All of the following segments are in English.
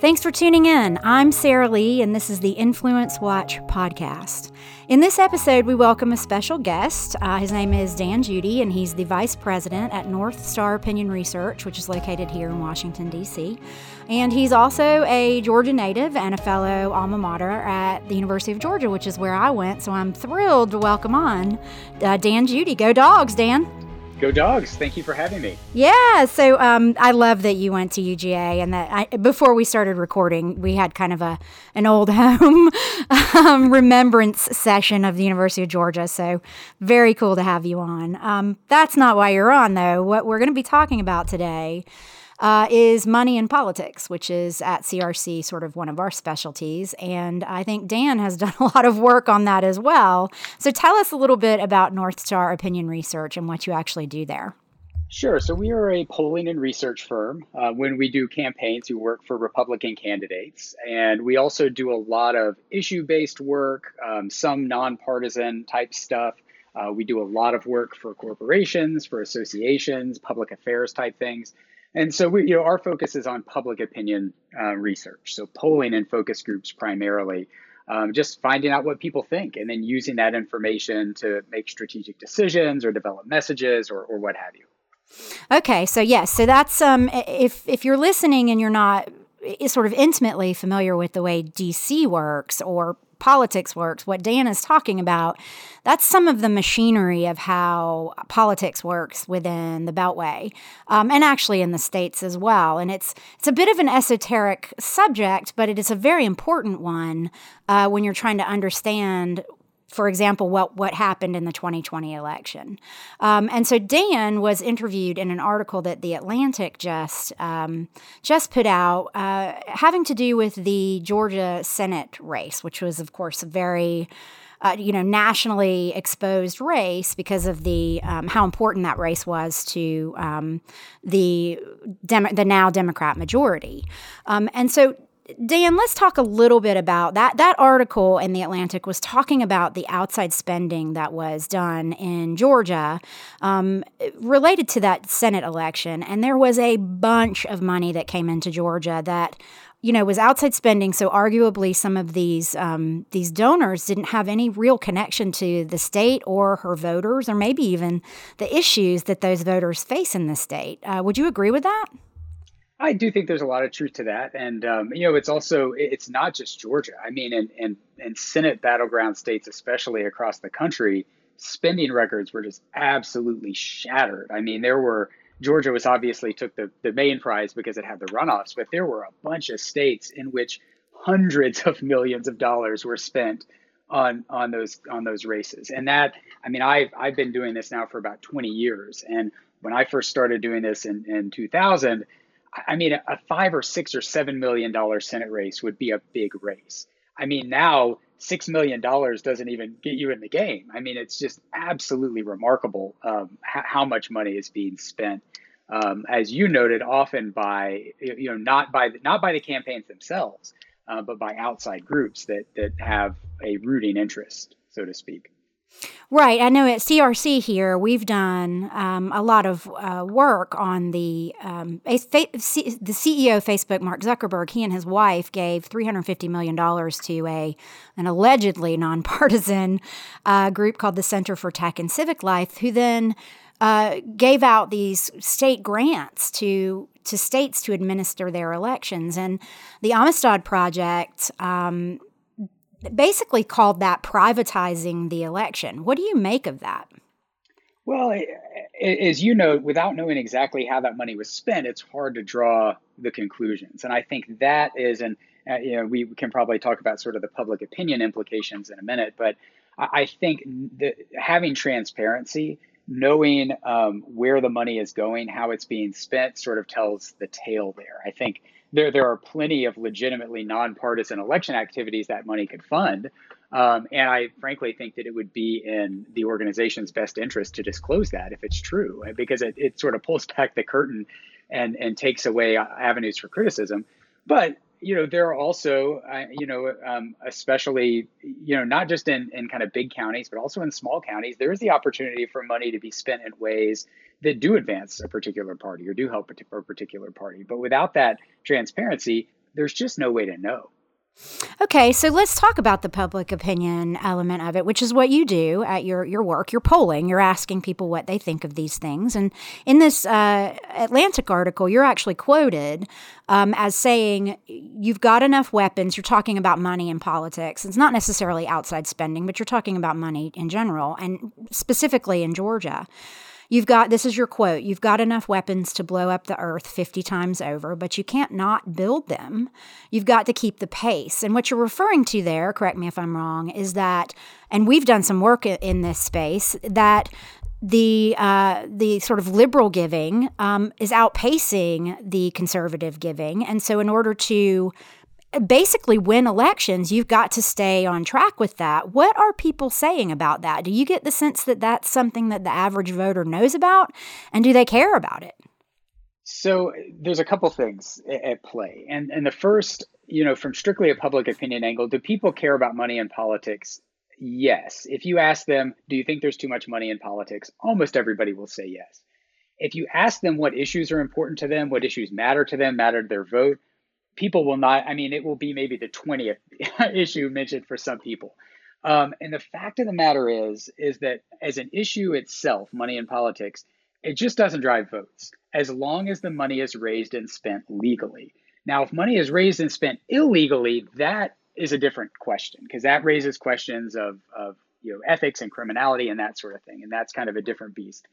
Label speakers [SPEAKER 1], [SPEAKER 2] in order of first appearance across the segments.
[SPEAKER 1] Thanks for tuning in. I'm Sarah Lee, and this is the Influence Watch podcast. In this episode, we welcome a special guest. Uh, his name is Dan Judy, and he's the vice president at North Star Opinion Research, which is located here in Washington, D.C. And he's also a Georgia native and a fellow alma mater at the University of Georgia, which is where I went. So I'm thrilled to welcome on uh, Dan Judy. Go, dogs, Dan.
[SPEAKER 2] Go dogs! Thank you for having me.
[SPEAKER 1] Yeah, so um, I love that you went to UGA, and that I, before we started recording, we had kind of a an old home um, remembrance session of the University of Georgia. So very cool to have you on. Um, that's not why you're on, though. What we're going to be talking about today uh, is money and politics, which is at CRC sort of one of our specialties. And I think Dan has done a lot of work on that as well. So tell us a little bit about North Star Opinion Research and what you actually do there.
[SPEAKER 2] Sure. So we are a polling and research firm. Uh, when we do campaigns, we work for Republican candidates. And we also do a lot of issue based work, um, some nonpartisan type stuff. Uh, we do a lot of work for corporations, for associations, public affairs type things. And so we, you know, our focus is on public opinion uh, research, so polling and focus groups primarily, um, just finding out what people think, and then using that information to make strategic decisions or develop messages or, or what have you.
[SPEAKER 1] Okay, so yes, so that's um, if if you're listening and you're not sort of intimately familiar with the way DC works or politics works, what Dan is talking about, that's some of the machinery of how politics works within the Beltway, um, and actually in the states as well. And it's it's a bit of an esoteric subject, but it is a very important one uh, when you're trying to understand for example, what, what happened in the 2020 election. Um, and so Dan was interviewed in an article that The Atlantic just, um, just put out uh, having to do with the Georgia Senate race, which was, of course, a very uh, you know, nationally exposed race because of the um, how important that race was to um, the Demo- the now Democrat majority. Um, and so Dan, let's talk a little bit about that. That article in the Atlantic was talking about the outside spending that was done in Georgia um, related to that Senate election. And there was a bunch of money that came into Georgia that you know was outside spending so arguably some of these um, these donors didn't have any real connection to the state or her voters or maybe even the issues that those voters face in the state uh, would you agree with that
[SPEAKER 2] I do think there's a lot of truth to that, and um, you know, it's also it's not just Georgia. I mean, and and and Senate battleground states, especially across the country, spending records were just absolutely shattered. I mean, there were Georgia was obviously took the the main prize because it had the runoffs, but there were a bunch of states in which hundreds of millions of dollars were spent on on those on those races, and that I mean, I've I've been doing this now for about 20 years, and when I first started doing this in in 2000 I mean, a five or six or seven million dollar Senate race would be a big race. I mean, now six million dollars doesn't even get you in the game. I mean, it's just absolutely remarkable um, how much money is being spent. Um, as you noted, often by you know not by not by the campaigns themselves, uh, but by outside groups that that have a rooting interest, so to speak.
[SPEAKER 1] Right. I know at CRC here, we've done um, a lot of uh, work on the um, the CEO of Facebook, Mark Zuckerberg. He and his wife gave three hundred fifty million dollars to a an allegedly nonpartisan uh, group called the Center for Tech and Civic Life, who then uh, gave out these state grants to to states to administer their elections. And the Amistad Project um, basically called that privatizing the election. What do you make of that?
[SPEAKER 2] Well, as you know, without knowing exactly how that money was spent, it's hard to draw the conclusions. And I think that is, and uh, you know, we can probably talk about sort of the public opinion implications in a minute, but I think having transparency, knowing um, where the money is going, how it's being spent, sort of tells the tale there. I think there there are plenty of legitimately nonpartisan election activities that money could fund. Um, and I frankly think that it would be in the organization's best interest to disclose that if it's true, because it, it sort of pulls back the curtain and, and takes away avenues for criticism. But you know, there are also, uh, you know, um, especially, you know, not just in, in kind of big counties, but also in small counties, there is the opportunity for money to be spent in ways that do advance a particular party or do help a particular party. But without that transparency, there's just no way to know.
[SPEAKER 1] Okay, so let's talk about the public opinion element of it, which is what you do at your, your work. You're polling, you're asking people what they think of these things. And in this uh, Atlantic article, you're actually quoted um, as saying, You've got enough weapons. You're talking about money in politics. It's not necessarily outside spending, but you're talking about money in general, and specifically in Georgia. You've got, this is your quote, you've got enough weapons to blow up the earth 50 times over, but you can't not build them. You've got to keep the pace. And what you're referring to there, correct me if I'm wrong, is that, and we've done some work in this space, that the uh, the sort of liberal giving um, is outpacing the conservative giving, and so in order to basically win elections, you've got to stay on track with that. What are people saying about that? Do you get the sense that that's something that the average voter knows about? And do they care about it?
[SPEAKER 2] So there's a couple things at play. And, and the first, you know, from strictly a public opinion angle, do people care about money in politics? Yes. If you ask them, do you think there's too much money in politics? Almost everybody will say yes. If you ask them what issues are important to them, what issues matter to them, matter to their vote, people will not, I mean, it will be maybe the 20th issue mentioned for some people. Um, and the fact of the matter is, is that as an issue itself, money in politics, it just doesn't drive votes as long as the money is raised and spent legally. Now, if money is raised and spent illegally, that is a different question because that raises questions of, of you know ethics and criminality and that sort of thing, and that's kind of a different beast.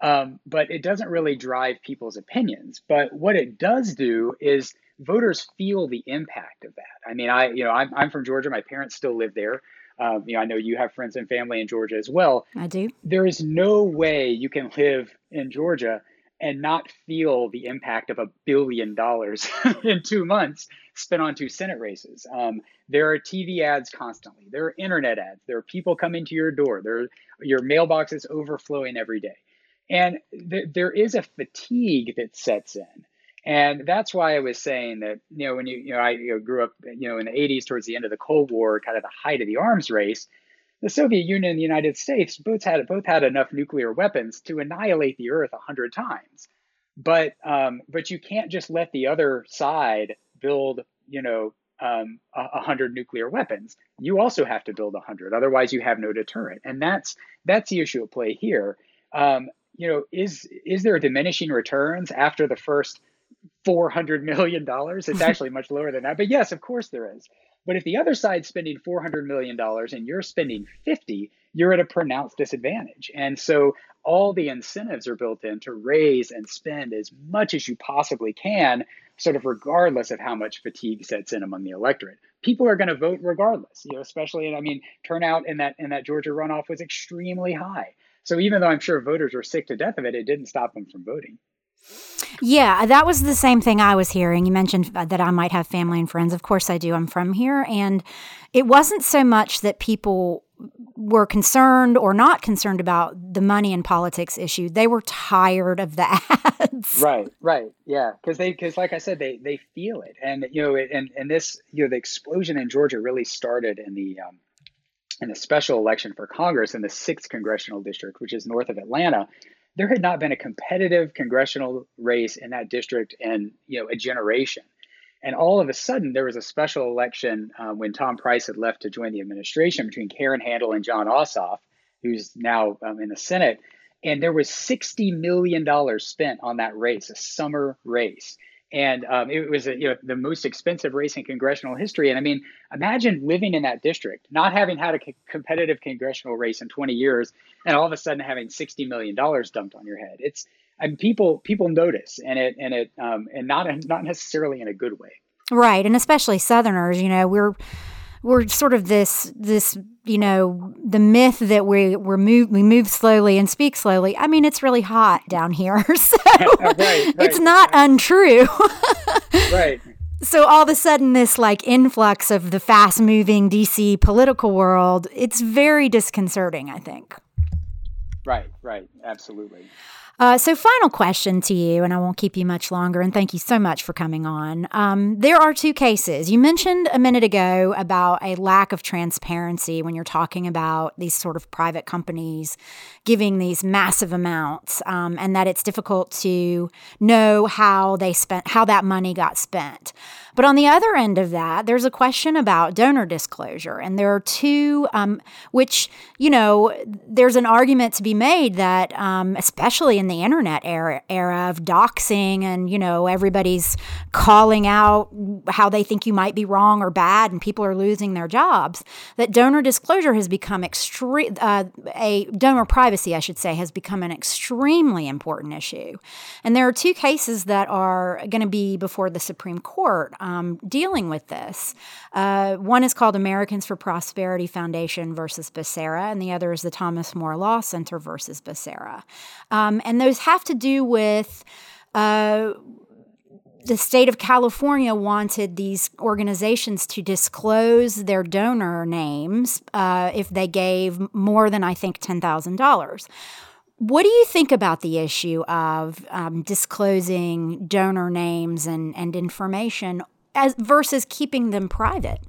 [SPEAKER 2] Um, but it doesn't really drive people's opinions. But what it does do is voters feel the impact of that. I mean, I you know I'm I'm from Georgia. My parents still live there. Um, you know, I know you have friends and family in Georgia as well.
[SPEAKER 1] I do.
[SPEAKER 2] There is no way you can live in Georgia and not feel the impact of a billion dollars in two months spent on two Senate races. Um, there are TV ads constantly. There are internet ads. There are people coming to your door. There, your mailbox is overflowing every day, and th- there is a fatigue that sets in. And that's why I was saying that, you know, when you, you know, I you know, grew up, you know, in the 80s towards the end of the Cold War, kind of the height of the arms race, the Soviet Union and the United States both had both had enough nuclear weapons to annihilate the Earth a hundred times. But um, but you can't just let the other side build, you know, um, a hundred nuclear weapons. You also have to build a hundred, otherwise you have no deterrent. And that's that's the issue at play here. Um, you know, is is there diminishing returns after the first $400 million. It's actually much lower than that. But yes, of course there is. But if the other side's spending $400 million and you're spending 50, you're at a pronounced disadvantage. And so all the incentives are built in to raise and spend as much as you possibly can, sort of regardless of how much fatigue sets in among the electorate. People are going to vote regardless, you know, especially, I mean, turnout in that in that Georgia runoff was extremely high. So even though I'm sure voters were sick to death of it, it didn't stop them from voting.
[SPEAKER 1] Yeah, that was the same thing I was hearing. You mentioned that I might have family and friends. Of course, I do. I'm from here. And it wasn't so much that people were concerned or not concerned about the money and politics issue. They were tired of the ads.
[SPEAKER 2] Right, right. Yeah. Because they, because like I said, they, they feel it. And, you know, and, and this, you know, the explosion in Georgia really started in the, um, in the special election for Congress in the sixth congressional district, which is north of Atlanta there had not been a competitive congressional race in that district in you know a generation. And all of a sudden, there was a special election uh, when Tom Price had left to join the administration between Karen Handel and Jon Ossoff, who's now um, in the Senate. And there was $60 million spent on that race, a summer race and um, it was you know the most expensive race in congressional history. And I mean, imagine living in that district, not having had a competitive congressional race in 20 years, and all of a sudden having 60 million dollars dumped on your head. It's and people people notice, and it and it um, and not not necessarily in a good way.
[SPEAKER 1] Right, and especially Southerners. You know, we're we're sort of this this you know the myth that we we move we move slowly and speak slowly. I mean, it's really hot down here, so right, right, it's not right. untrue.
[SPEAKER 2] right.
[SPEAKER 1] So all of a sudden, this like influx of the fast moving DC political world, it's very disconcerting. I think.
[SPEAKER 2] Right. Right. Absolutely.
[SPEAKER 1] Uh, so, final question to you, and I won't keep you much longer, and thank you so much for coming on. Um, there are two cases. You mentioned a minute ago about a lack of transparency when you're talking about these sort of private companies giving these massive amounts, um, and that it's difficult to know how they spent, how that money got spent. But on the other end of that, there's a question about donor disclosure. And there are two, um, which, you know, there's an argument to be made that, um, especially in the internet era, era of doxing and, you know, everybody's calling out how they think you might be wrong or bad and people are losing their jobs, that donor disclosure has become extreme, uh, a donor privacy, I should say, has become an extremely important issue. And there are two cases that are going to be before the Supreme Court dealing with this. Uh, one is called Americans for Prosperity Foundation versus Becerra, and the other is the Thomas More Law Center versus Becerra. Um, and those have to do with uh, the state of California wanted these organizations to disclose their donor names uh, if they gave more than, I think, $10,000. What do you think about the issue of um, disclosing donor names and, and information as versus keeping them private?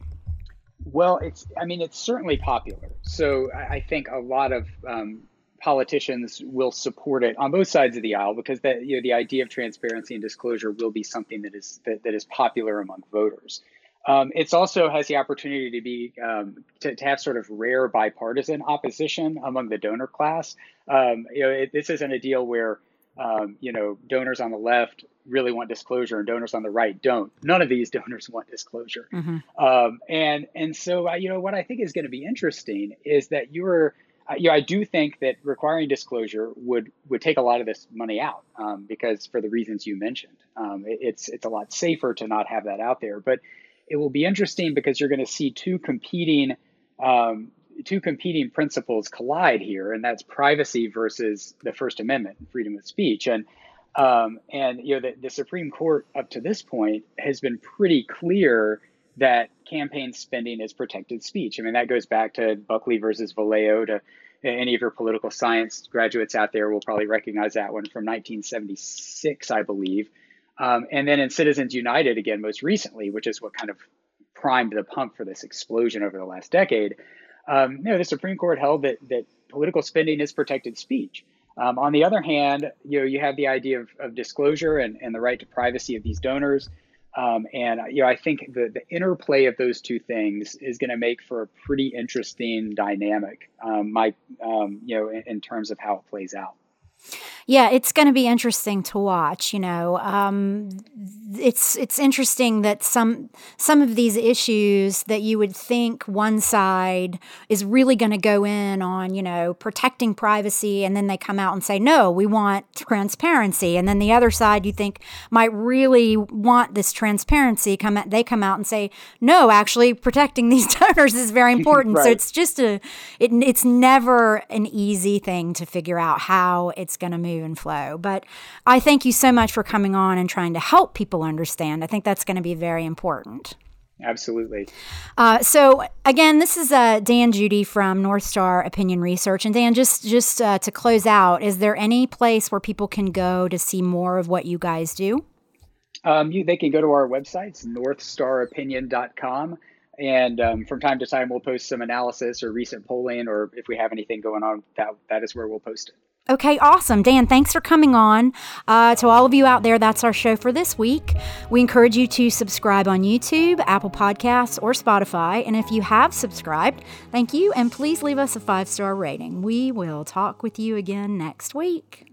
[SPEAKER 2] Well, it's I mean it's certainly popular. So I think a lot of um, politicians will support it on both sides of the aisle because that you know the idea of transparency and disclosure will be something that is that, that is popular among voters. Um, it's also has the opportunity to be um, to, to, have sort of rare bipartisan opposition among the donor class. Um, you know, it, this isn't a deal where um, you know donors on the left really want disclosure and donors on the right don't. None of these donors want disclosure, mm-hmm. Um, and and so uh, you know what I think is going to be interesting is that you're uh, you know, I do think that requiring disclosure would would take a lot of this money out um, because for the reasons you mentioned, um, it, it's it's a lot safer to not have that out there. But it will be interesting because you're going to see two competing um, two competing principles collide here, and that's privacy versus the First Amendment, freedom of speech, and um, and you know the, the Supreme Court up to this point has been pretty clear that campaign spending is protected speech. I mean, that goes back to Buckley versus Valeo. To any of your political science graduates out there will probably recognize that one from 1976, I believe. Um, and then in Citizens United, again, most recently, which is what kind of primed the pump for this explosion over the last decade. Um, you know, the Supreme Court held that that political spending is protected speech. Um, on the other hand, you know, you have the idea of, of disclosure and, and the right to privacy of these donors. Um, and you know, I think the the interplay of those two things is going to make for a pretty interesting dynamic. Um, my, um, you know, in, in terms of how it plays out.
[SPEAKER 1] Yeah, it's going to be interesting to watch. You know, um, it's it's interesting that some some of these issues that you would think one side is really going to go in on, you know, protecting privacy, and then they come out and say, no, we want transparency, and then the other side you think might really want this transparency. Come out, they come out and say, no, actually, protecting these donors is very important. right. So it's just a, it, it's never an easy thing to figure out how it's going to move and flow. But I thank you so much for coming on and trying to help people understand. I think that's going to be very important.
[SPEAKER 2] Absolutely.
[SPEAKER 1] Uh, so again, this is uh, Dan Judy from North Star Opinion Research, and Dan, just just uh, to close out, is there any place where people can go to see more of what you guys do?
[SPEAKER 2] Um, you, they can go to our websites, northstaropinion.com. And um, from time to time, we'll post some analysis or recent polling, or if we have anything going on, that, that is where we'll post it.
[SPEAKER 1] Okay, awesome. Dan, thanks for coming on. Uh, to all of you out there, that's our show for this week. We encourage you to subscribe on YouTube, Apple Podcasts, or Spotify. And if you have subscribed, thank you. And please leave us a five star rating. We will talk with you again next week.